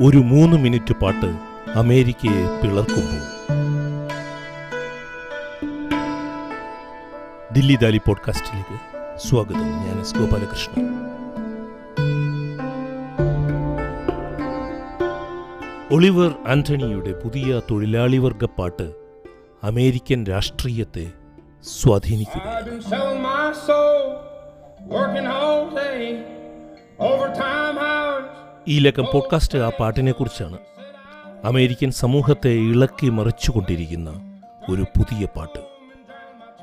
ഒരു മൂന്ന് മിനിറ്റ് പാട്ട് അമേരിക്കയെ പിളർക്കുമ്പോൾ ദില്ലി ദാലി പോഡ്കാസ്റ്റിലേക്ക് സ്വാഗതം. ഞാൻ എസ് ഗോപാലകൃഷ്ണൻ. ഒളിവർ ആന്റണിയുടെ പുതിയ തൊഴിലാളി വർഗ പാട്ട് അമേരിക്കൻ രാഷ്ട്രീയത്തെ day, overtime hours. ഈ ലക്കം പോഡ്കാസ്റ്റ് ആ പാട്ടിനെ കുറിച്ചാണ്. അമേരിക്കൻ സമൂഹത്തെ ഇളക്കി മറിച്ചുകൊണ്ടിരിക്കുന്ന ഒരു പുതിയ പാട്ട്.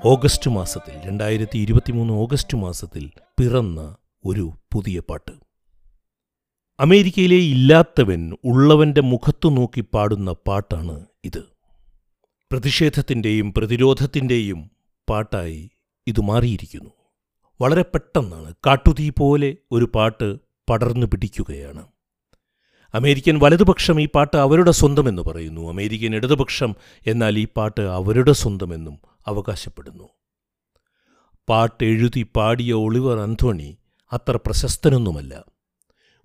ഓഗസ്റ്റ് മാസത്തിൽ രണ്ടായിരത്തി ഇരുപത്തിമൂന്ന് ഓഗസ്റ്റ് മാസത്തിൽ പിറന്ന ഒരു പുതിയ പാട്ട്. അമേരിക്കയിലെ ഇല്ലാത്തവൻ ഉള്ളവന്റെ മുഖത്തു നോക്കി പാടുന്ന പാട്ടാണ് ഇത്. പ്രതിഷേധത്തിന്റെയും പ്രതിരോധത്തിന്റെയും പാട്ടായി ഇത് മാറിയിരിക്കുന്നു. വളരെ പെട്ടെന്നാണ് കാട്ടുതീ പോലെ ഒരു പാട്ട് പടർന്നു പിടിക്കുകയാണ്. അമേരിക്കൻ വലതുപക്ഷം ഈ പാട്ട് അവരുടെ സ്വന്തമെന്ന് പറയുന്നു. അമേരിക്കൻ ഇടതുപക്ഷം എന്നാൽ ഈ പാട്ട് അവരുടെ സ്വന്തമെന്നും അവകാശപ്പെടുന്നു. പാട്ട് എഴുതി പാടിയ ഒളിവർ അന്ധോണി അത്ര പ്രശസ്തനൊന്നുമല്ല.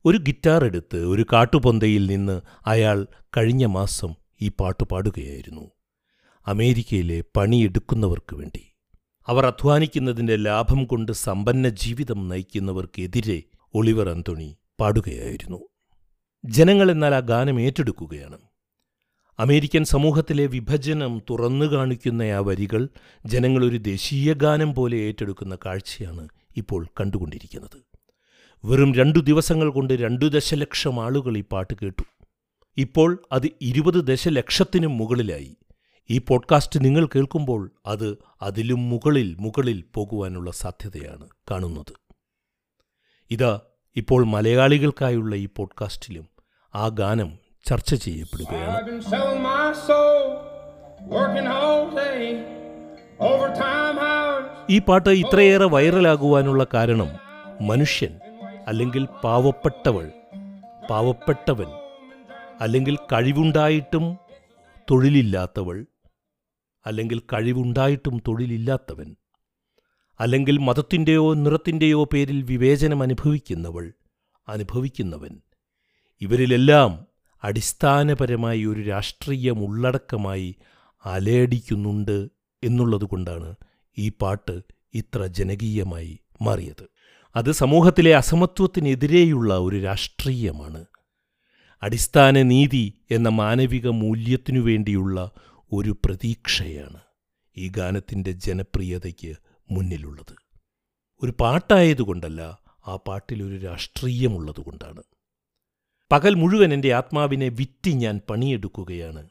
ഒരു ഗിറ്റാർ എടുത്ത് ഒരു കാട്ടുപൊന്തയിൽ നിന്ന് അയാൾ കഴിഞ്ഞ മാസം ഈ പാട്ട് പാടുകയായിരുന്നു. അമേരിക്കയിലെ പണിയെടുക്കുന്നവർക്ക് വേണ്ടി. അവർ അധ്വാനിക്കുന്നതിന്റെ ലാഭം കൊണ്ട് സമ്പന്ന ജീവിതം നയിക്കുന്നവർക്കെതിരെ ഒളിവർ അന്തോണി പാടുകയായിരുന്നു. ജനങ്ങൾ എന്നാൽ ആ ഗാനം ഏറ്റെടുക്കുകയാണ്. അമേരിക്കൻ സമൂഹത്തിലെ വിഭജനം തുറന്നു കാണിക്കുന്ന ആ വരികൾ ജനങ്ങളൊരു ദേശീയ ഗാനം പോലെ ഏറ്റെടുക്കുന്ന കാഴ്ചയാണ് ഇപ്പോൾ കണ്ടുകൊണ്ടിരിക്കുന്നത്. വെറും രണ്ടു ദിവസങ്ങൾ കൊണ്ട് രണ്ടു ദശലക്ഷം ആളുകൾ ഈ പാട്ട് കേട്ടു. ഇപ്പോൾ അത് ഇരുപത് ദശലക്ഷത്തിനും മുകളിലായി. ഈ പോഡ്കാസ്റ്റ് നിങ്ങൾ കേൾക്കുമ്പോൾ അത് അതിലും മുകളിൽ മുകളിൽ പോകുവാനുള്ള സാധ്യതയാണ് കാണുന്നത്. ഇതാ ഇപ്പോൾ മലയാളികൾക്കായുള്ള ഈ പോഡ്കാസ്റ്റിലും ആ ഗാനം ചർച്ച ചെയ്യപ്പെടുകയാണ്. ഈ പാട്ട് ഇത്രയേറെ വൈറലാകുവാനുള്ള കാരണം മനുഷ്യൻ അല്ലെങ്കിൽ പാവപ്പെട്ടവൾ പാവപ്പെട്ടവൻ അല്ലെങ്കിൽ കഴിവുണ്ടായിട്ടും തൊഴിലില്ലാത്തവൾ അല്ലെങ്കിൽ കഴിവുണ്ടായിട്ടും തൊഴിലില്ലാത്തവൻ അല്ലെങ്കിൽ മതത്തിന്റെയോ നിറത്തിന്റെയോ പേരിൽ വിവേചനം അനുഭവിക്കുന്നവൾ അനുഭവിക്കുന്നവൻ ഇവരിലെല്ലാം അടിസ്ഥാനപരമായി ഒരു രാഷ്ട്രീയം ഉള്ളടക്കമായി അലേടിക്കുന്നുണ്ട് എന്നുള്ളതുകൊണ്ടാണ് ഈ പാട്ട് ഇത്ര ജനകീയമായി മാറിയത്. അത് സമൂഹത്തിലെ അസമത്വത്തിനെതിരെയുള്ള ഒരു രാഷ്ട്രീയമാണ്. അടിസ്ഥാന നീതി എന്ന മാനവിക മൂല്യത്തിനു വേണ്ടിയുള്ള ഒരു പ്രതീക്ഷയാണ് ഈ ഗാനത്തിന്റെ ജനപ്രിയതയ്ക്ക് മുന്നിലുള്ളത്. ഒരു പാട്ടായതുകൊണ്ടല്ല ആ പാട്ടിലൊരു രാഷ്ട്രീയമുള്ളതുകൊണ്ടാണ്. പകൽ മുഴുവൻ എന്റെ ആത്മാവിനെ വിറ്റ് ഞാൻ പണിയെടുക്കുകയാണ്.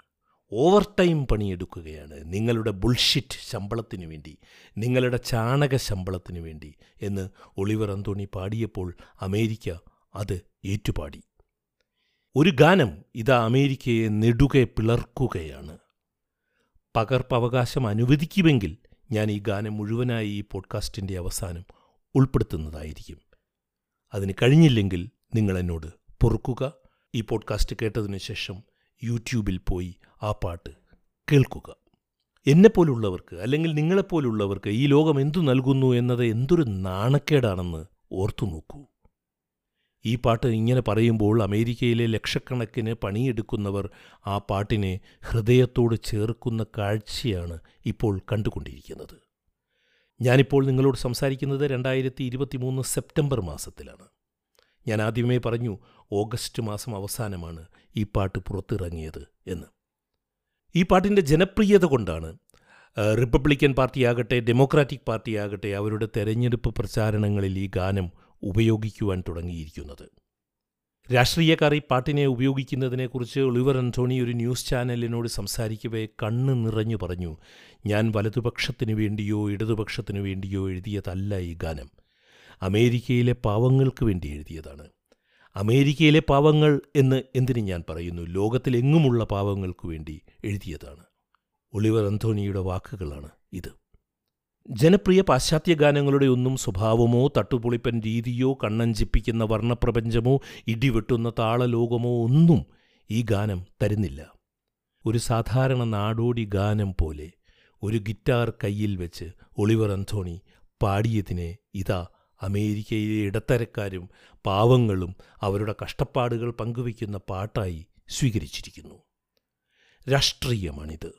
Over time പണിയെടുക്കുകയാണ്. നിങ്ങളുടെ ബുൾഷിറ്റ് ശമ്പളത്തിനു വേണ്ടി നിങ്ങളുടെ ചാണക ശമ്പളത്തിനു വേണ്ടി എന്ന് ഒളിവർ അന്തോണി പാടിയപ്പോൾ അമേരിക്ക അത് ഏറ്റുപാടി. ഒരു ഗാനം ഇതാ അമേരിക്കയെ നെടുകെ പിളർക്കുകയാണ്. പകർപ്പവകാശം അനുവദിക്കുമെങ്കിൽ ഞാൻ ഈ ഗാനം മുഴുവനായി ഈ പോഡ്കാസ്റ്റിന്റെ അവസാനം ഉൾപ്പെടുത്തുന്നതായിരിക്കും. അതിന് കഴിഞ്ഞില്ലെങ്കിൽ നിങ്ങൾ എന്നോട് പൊറുക്കുക. ഈ പോഡ്കാസ്റ്റ് കേട്ടതിന് ശേഷം യൂട്യൂബിൽ പോയി ആ പാട്ട് കേൾക്കുക. എന്നെപ്പോലുള്ളവർക്ക് അല്ലെങ്കിൽ നിങ്ങളെപ്പോലുള്ളവർക്ക് ഈ ലോകം എന്തു നൽകുന്നു എന്നത് എന്തൊരു നാണക്കേടാണെന്ന് ഓർത്തു നോക്കൂ. ഈ പാട്ട് ഇങ്ങനെ പറയുമ്പോൾ അമേരിക്കയിലെ ലക്ഷക്കണക്കിന് പണിയെടുക്കുന്നവർ ആ പാട്ടിനെ ഹൃദയത്തോട് ചേർക്കുന്ന കാഴ്ചയാണ് ഇപ്പോൾ കണ്ടുകൊണ്ടിരിക്കുന്നത്. ഞാനിപ്പോൾ നിങ്ങളോട് സംസാരിക്കുന്നത് രണ്ടായിരത്തി ഇരുപത്തിമൂന്ന് സെപ്റ്റംബർ മാസത്തിലാണ്. ഞാൻ ആദ്യമേ പറഞ്ഞു ഓഗസ്റ്റ് മാസം അവസാനമാണ് ഈ പാട്ട് പുറത്തിറങ്ങിയത് എന്ന്. ഈ പാട്ടിന്റെ ജനപ്രിയത കൊണ്ടാണ് റിപ്പബ്ലിക്കൻ പാർട്ടിയാകട്ടെ ഡെമോക്രാറ്റിക് പാർട്ടിയാകട്ടെ അവരുടെ തെരഞ്ഞെടുപ്പ് പ്രചാരണങ്ങളിൽ ഈ ഗാനം ഉപയോഗിക്കുവാൻ തുടങ്ങിയിരിക്കുന്നത്. രാഷ്ട്രീയക്കാർ ഈ പാട്ടിനെ ഉപയോഗിക്കുന്നതിനെക്കുറിച്ച് ഒളിവർ അന്റോണി ഒരു ന്യൂസ് ചാനലിനോട് സംസാരിക്കവേ കണ്ണ് നിറഞ്ഞു പറഞ്ഞു ഞാൻ വലതുപക്ഷത്തിനു വേണ്ടിയോ ഇടതുപക്ഷത്തിനു വേണ്ടിയോ എഴുതിയതല്ല ഈ ഗാനം. അമേരിക്കയിലെ പാവങ്ങൾക്ക് വേണ്ടി എഴുതിയതാണ്. അമേരിക്കയിലെ പാവങ്ങൾ എന്ന് എന്തിന് ഞാൻ പറയുന്നു? ലോകത്തിലെങ്ങുമുള്ള പാവങ്ങൾക്കു വേണ്ടി എഴുതിയതാണ്. ഒളിവർ അന്തോണിയുടെ വാക്കുകളാണ് ഇത്. ജനപ്രിയ പാശ്ചാത്യ ഗാനങ്ങളുടെ ഒന്നും സ്വഭാവമോ തട്ടുപൊളിപ്പൻ രീതിയോ കണ്ണഞ്ചിപ്പിക്കുന്ന വർണപ്രപഞ്ചമോ ഇടിവെട്ടുന്ന താളലോകമോ ഒന്നും ഈ ഗാനം തരുന്നില്ല. ഒരു സാധാരണ നാടോടി ഗാനം പോലെ ഒരു ഗിറ്റാർ കയ്യിൽ വെച്ച് ഒളിവർ അന്തോണി പാടിയതിനെ ഇതാ അമേരിക്കയിലെ ഇടത്തരക്കാരും പാവങ്ങളും അവരുടെ കഷ്ടപ്പാടുകൾ പങ്കുവയ്ക്കുന്ന പാട്ടായി സ്വീകരിച്ചിരിക്കുന്നു. രാഷ്ട്രീയമാണിത്.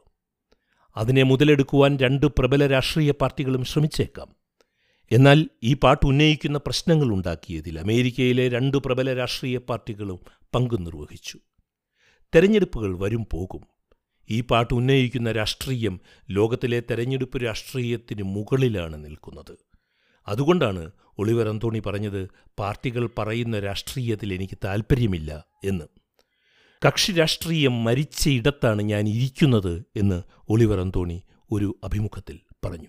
അതിനെ മുതലെടുക്കുവാൻ രണ്ട് പ്രബല രാഷ്ട്രീയ പാർട്ടികളും ശ്രമിച്ചേക്കാം. എന്നാൽ ഈ പാട്ട് ഉന്നയിക്കുന്ന പ്രശ്നങ്ങൾ ഉണ്ടാക്കിയതിൽ അമേരിക്കയിലെ രണ്ട് പ്രബല രാഷ്ട്രീയ പാർട്ടികളും പങ്കു നിർവഹിച്ചു. തെരഞ്ഞെടുപ്പുകൾ വരും പോകും. ഈ പാട്ട് ഉന്നയിക്കുന്ന രാഷ്ട്രീയം ലോകത്തിലെ തെരഞ്ഞെടുപ്പ് രാഷ്ട്രീയത്തിന് മുകളിലാണ് നിൽക്കുന്നത്. അതുകൊണ്ടാണ് ഒളിവർ അന്തോണി പറഞ്ഞത് പാർട്ടികൾ പറയുന്ന രാഷ്ട്രീയത്തിൽ എനിക്ക് താൽപ്പര്യമില്ല എന്ന്. കക്ഷി രാഷ്ട്രീയം മരിച്ച ഇടത്താണ് ഞാൻ ഇരിക്കുന്നത് എന്ന് ഒളിവർ അന്തോണി ഒരു അഭിമുഖത്തിൽ പറഞ്ഞു.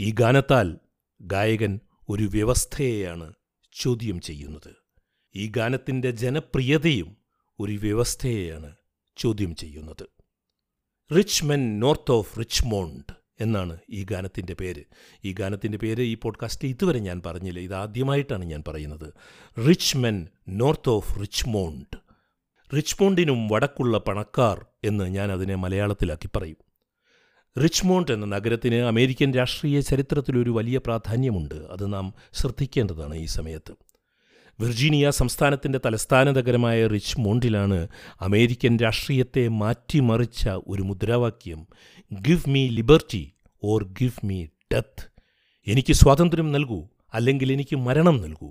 ഈ ഗാനത്താൽ ഗായകൻ ഒരു വ്യവസ്ഥയെയാണ് ചോദ്യം ചെയ്യുന്നത്. ഈ ഗാനത്തിന്റെ ജനപ്രിയതയും ഒരു വ്യവസ്ഥയെയാണ് ചോദ്യം ചെയ്യുന്നത്. Rich men north of Richmond. എന്നാണ് ഈ ഗാനത്തിന്റെ പേര്. ഈ ഗാനത്തിന്റെ പേര് ഈ പോഡ്കാസ്റ്റിൽ ഇതുവരെ ഞാൻ പറഞ്ഞില്ല. ഇതാദ്യമായിട്ടാണ് ഞാൻ പറയുന്നത്. Rich men north of Richmond. റിച്ച്മോണ്ടിനും വടക്കുള്ള പണക്കാർ എന്ന് ഞാൻ അതിനെ മലയാളത്തിലാക്കി പറയും. റിച്ച്മോണ്ട് എന്ന നഗരത്തിന് അമേരിക്കൻ രാഷ്ട്രീയ ചരിത്രത്തിലൊരു വലിയ പ്രാധാന്യമുണ്ട്. അത് നാം ശ്രദ്ധിക്കേണ്ടതാണ് ഈ സമയത്ത്. വിർജീനിയ സംസ്ഥാനത്തിന്റെ തലസ്ഥാന നഗരമായ റിച്ച്മോണ്ടിലാണ് അമേരിക്കൻ രാഷ്ട്രീയത്തെ മാറ്റിമറിച്ച ഒരു മുദ്രാവാക്യം give me liberty or give me death എനിക്ക് സ്വാതന്ത്ര്യം നൽകൂ അല്ലെങ്കിൽ എനിക്ക് മരണം നൽകൂ.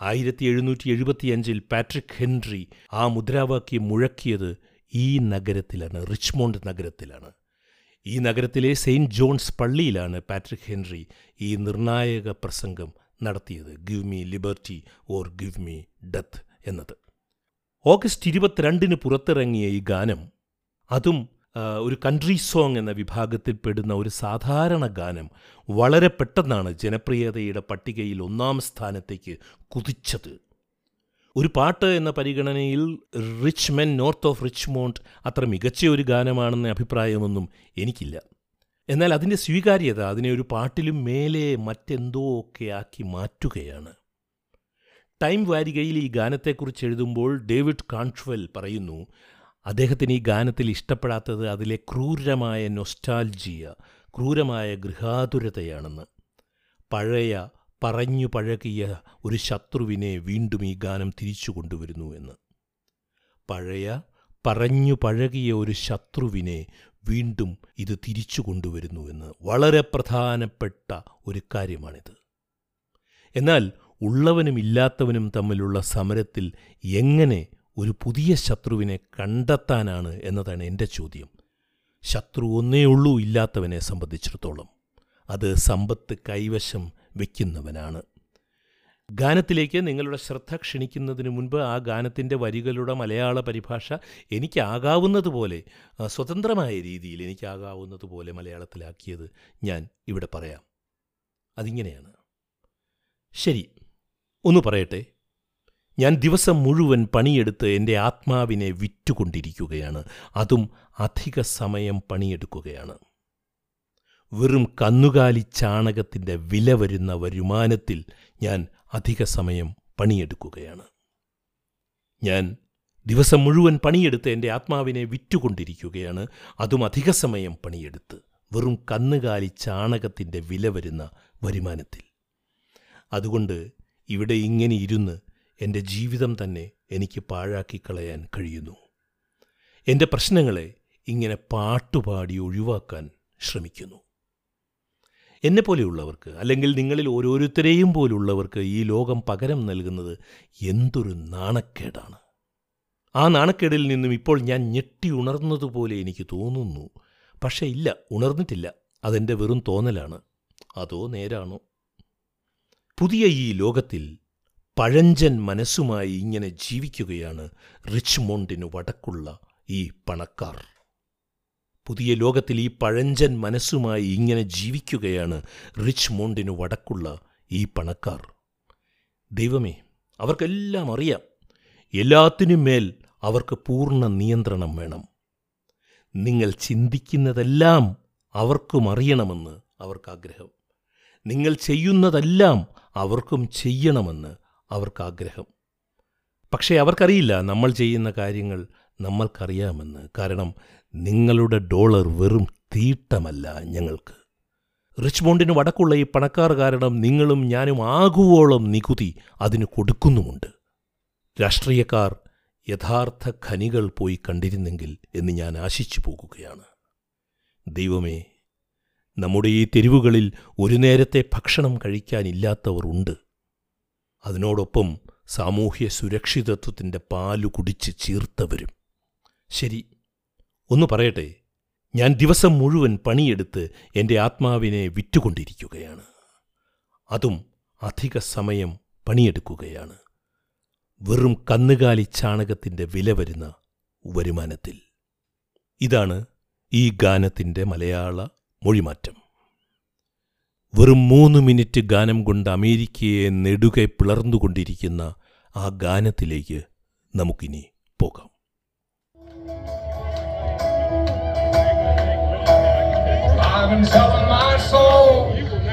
ആയിരത്തി എഴുന്നൂറ്റി എഴുപത്തിയഞ്ചിൽ പാട്രിക് ഹെൻറി ആ മുദ്രാവാക്യം മുഴക്കിയത് ഈ നഗരത്തിലാണ് റിച്ച്മോണ്ട് നഗരത്തിലാണ്. ഈ നഗരത്തിലെ സെയിന്റ് ജോൺസ് പള്ളിയിലാണ് പാട്രിക് ഹെൻറി ഈ നിർണായക പ്രസംഗം നടത്തിയത്. Give me liberty or give me death എന്നത്. ഓഗസ്റ്റ് ഇരുപത്തിരണ്ടിന് പുറത്തിറങ്ങിയ ഈ ഗാനം അതും ഒരു കൺട്രി സോങ് എന്ന വിഭാഗത്തിൽപ്പെടുന്ന ഒരു സാധാരണ ഗാനം വളരെ പെട്ടെന്നാണ് ജനപ്രിയതയുടെ പട്ടികയിൽ ഒന്നാം സ്ഥാനത്തേക്ക് കുതിച്ചത്. ഒരു പാട്ട് എന്ന പരിഗണനയിൽ rich men north of Richmond അത്ര മികച്ച ഒരു ഗാനമാണെന്ന അഭിപ്രായമൊന്നും എനിക്കില്ല. എന്നാൽ അതിന്റെ സ്വീകാര്യത അതിനെ ഒരു പാട്ടിലും മേലെ മറ്റെന്തോ ഒക്കെ ആക്കി മാറ്റുകയാണ്. ടൈം വാരികയിൽ ഈ ഗാനത്തെക്കുറിച്ച് എഴുതുമ്പോൾ ഡേവിഡ് കാൺഷ്വൽ പറയുന്നു അദ്ദേഹത്തിന് ഈ ഗാനത്തിൽ ഇഷ്ടപ്പെടാത്തത് അതിലെ ക്രൂരമായ നൊസ്റ്റാൽജിയ ക്രൂരമായ ഗൃഹാതുരതയാണെന്ന്. പഴയ പറഞ്ഞു പഴകിയ ഒരു ശത്രുവിനെ വീണ്ടും ഈ ഗാനം തിരിച്ചു കൊണ്ടുവരുന്നു എന്ന്. പഴയ പറഞ്ഞു പഴകിയ ഒരു ശത്രുവിനെ വീണ്ടും ഇത് തിരിച്ചു കൊണ്ടുവരുന്നുവെന്ന് വളരെ പ്രധാനപ്പെട്ട ഒരു കാര്യമാണിത്. എന്നാൽ ഉള്ളവനും ഇല്ലാത്തവനും തമ്മിലുള്ള സമരത്തിൽ എങ്ങനെ ഒരു പുതിയ ശത്രുവിനെ കണ്ടെത്താനാണ് എന്നതാണ് എന്റെ ചോദ്യം. ശത്രു ഒന്നേ ഉള്ളൂ ഇല്ലാത്തവനെ സംബന്ധിച്ചിടത്തോളം. അത് സമ്പത്ത് കൈവശം വയ്ക്കുന്നവനാണ് ഗാനത്തിലേക്ക് നിങ്ങളുടെ ശ്രദ്ധ ക്ഷണിക്കുന്നതിന് മുൻപ് ആ ഗാനത്തിന്റെ വരികളുടെ മലയാള പരിഭാഷ എനിക്കാകാവുന്നതുപോലെ സ്വതന്ത്രമായ രീതിയിൽ എനിക്കാകാവുന്നതുപോലെ മലയാളത്തിലാക്കിയത് ഞാൻ ഇവിടെ പറയാം. അതിങ്ങനെയാണ്. ശരി ഒന്ന് പറയട്ടെ. ഞാൻ ദിവസം മുഴുവൻ പണിയെടുത്ത് എന്റെ ആത്മാവിനെ വിറ്റുകൊണ്ടിരിക്കുകയാണ്. അതും അധിക സമയം പണിയെടുക്കുകയാണ്. വെറും കന്നുകാലി ചാണകത്തിന്റെ വില വരുന്ന വരുമാനത്തിൽ ഞാൻ അധിക സമയം പണിയെടുക്കുകയാണ്. ഞാൻ ദിവസം മുഴുവൻ പണിയെടുത്ത് എന്റെ ആത്മാവിനെ വിറ്റുകൊണ്ടിരിക്കുകയാണ്. അതും അധിക സമയം പണിയെടുത്ത് വെറും കന്നുകാലി ചാണകത്തിന്റെ വില വരുന്ന വരുമാനത്തിൽ. അതുകൊണ്ട് ഇവിടെ ഇങ്ങനെ ഇരുന്ന് എന്റെ ജീവിതം തന്നെ എനിക്ക് പാഴാക്കി കളയാൻ കഴിയുന്നു. എന്റെ പ്രശ്നങ്ങളെ ഇങ്ങനെ പാട്ടുപാടി ഒഴിവാക്കാൻ ശ്രമിക്കുന്നു. എന്നെപ്പോലെയുള്ളവർക്ക് അല്ലെങ്കിൽ നിങ്ങളിൽ ഓരോരുത്തരെയും പോലുള്ളവർക്ക് ഈ ലോകം പകരം നൽകുന്നത് എന്തൊരു നാണക്കേടാണ്. ആ നാണക്കേടിൽ നിന്നും ഇപ്പോൾ ഞാൻ ഞെട്ടി ഉണർന്നതുപോലെ എനിക്ക് തോന്നുന്നു. പക്ഷേ ഇല്ല ഉണർന്നിട്ടില്ല. അതെന്റെ വെറും തോന്നലാണ്. അതോ നേരാണോ? പുതിയ ഈ ലോകത്തിൽ പഴഞ്ചൻ മനസ്സുമായി ഇങ്ങനെ ജീവിക്കുകയാണ് റിച്ച്മോണ്ടിനു വടക്കുള്ള ഈ പണക്കാർ. പുതിയ ലോകത്തിൽ ഈ പഴഞ്ചൻ മനസ്സുമായി ഇങ്ങനെ ജീവിക്കുകയാണ് റിച്ച് മോണ്ടിന് വടക്കുള്ള ഈ പണക്കാർ. ദൈവമേ അവർക്കെല്ലാം അറിയാം. എല്ലാത്തിനും മേൽ അവർക്ക് പൂർണ നിയന്ത്രണം വേണം. നിങ്ങൾ ചിന്തിക്കുന്നതെല്ലാം അവർക്കും അറിയണമെന്ന് അവർക്കാഗ്രഹം. നിങ്ങൾ ചെയ്യുന്നതെല്ലാം അവർക്കും ചെയ്യണമെന്ന് അവർക്കാഗ്രഹം. പക്ഷേ അവർക്കറിയില്ല നമ്മൾ ചെയ്യുന്ന കാര്യങ്ങൾ നമ്മൾക്കറിയാമെന്ന്. കാരണം നിങ്ങളുടെ ഡോളർ വെറും തീട്ടമല്ല ഞങ്ങൾക്ക്. റിച്ച്മോണ്ടിന് വടക്കുള്ള ഈ പണക്കാർ കാരണം നിങ്ങളും ഞാനും ആകുവോളം നികുതി അതിന് കൊടുക്കുന്നുമുണ്ട്. രാഷ്ട്രീയക്കാർ യഥാർത്ഥ ഖനികൾ പോയി കണ്ടിരുന്നെങ്കിൽ എന്ന് ഞാൻ ആശിച്ചു പോകുകയാണ്. ദൈവമേ നമ്മുടെ ഈ തെരുവുകളിൽ ഒരു നേരത്തെ ഭക്ഷണം കഴിക്കാനില്ലാത്തവർ ഉണ്ട്. അതിനോടൊപ്പം സാമൂഹ്യ സുരക്ഷിതത്വത്തിന്റെ പാലു കുടിച്ച് ചീർത്തവരും. ശരി ഒന്ന് പറയട്ടെ ഞാൻ ദിവസം മുഴുവൻ പണിയെടുത്ത് എന്റെ ആത്മാവിനെ വിറ്റുകൊണ്ടിരിക്കുകയാണ്. അതും അധിക സമയം പണിയെടുക്കുകയാണ്. വെറും കന്നുകാലി ചാണകത്തിന്റെ വില വരുന്ന വരുമാനത്തിൽ. ഇതാണ് ഈ ഗാനത്തിന്റെ മലയാള മൊഴിമാറ്റം. വെറും മൂന്ന് മിനിറ്റ് ഗാനം കൊണ്ട് അമേരിക്കയെ നെടുകെ പിളർന്നുകൊണ്ടിരിക്കുന്ന ആ ഗാനത്തിലേക്ക് നമുക്കിനി പോകാം. I've been selling my soul,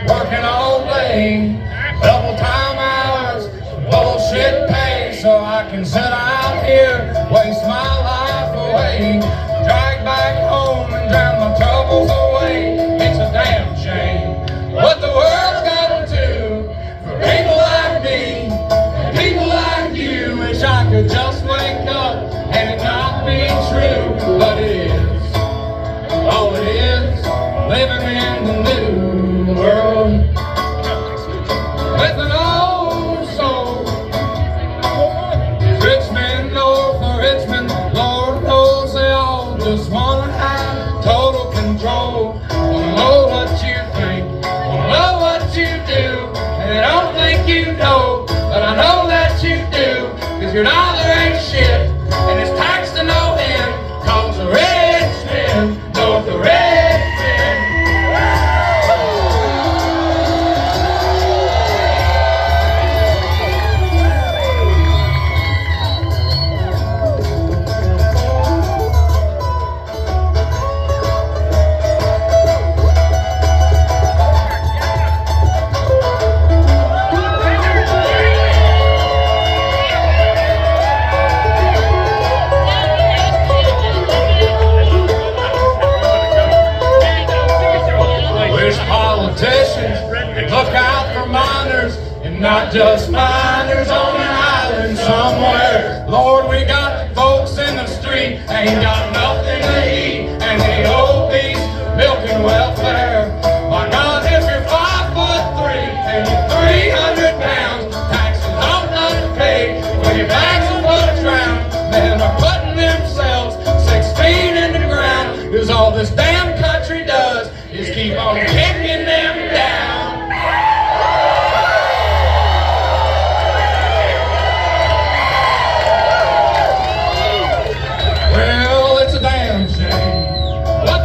working all day, double time hours, bullshit pay, so I can sit out here, waste my life away, you do, and I don't think you know, but I know that you do, cause your dollar ain't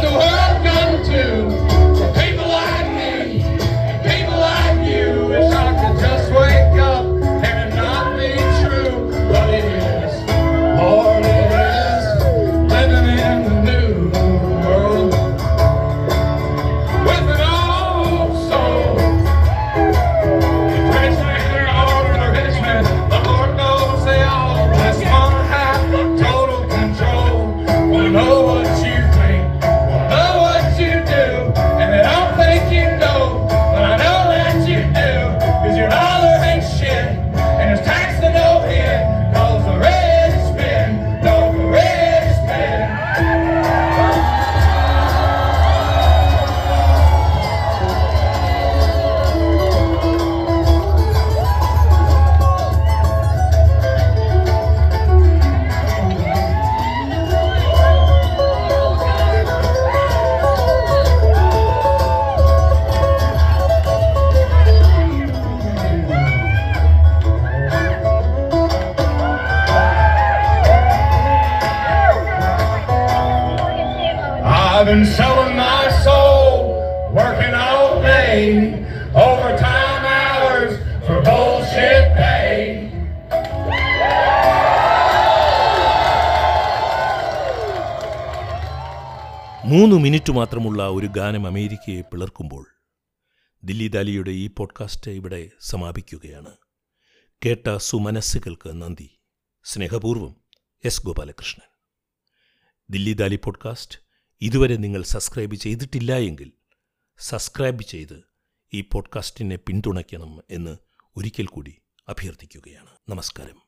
to world come to. മൂന്ന് minute മാത്രമുള്ള ഒരു ഗാനം അമേരിക്കയെ പിളർക്കുമ്പോൾ ദില്ലി ദാലിയുടെ ഈ podcast ഇവിടെ സമാപിക്കുകയാണ്. കേട്ട സുമനസ്സുകൾക്ക് നന്ദി. സ്നേഹപൂർവം എസ് ഗോപാലകൃഷ്ണൻ. ദില്ലി ദാലി പോഡ്കാസ്റ്റ് ഇതുവരെ നിങ്ങൾ സബ്സ്ക്രൈബ് ചെയ്തിട്ടില്ല എങ്കിൽ സബ്സ്ക്രൈബ് ചെയ്ത് ഈ പോഡ്കാസ്റ്റിനെ പിന്തുണയ്ക്കണം എന്ന് ഒരിക്കൽ കൂടി അഭ്യർത്ഥിക്കുകയാണ്. നമസ്കാരം.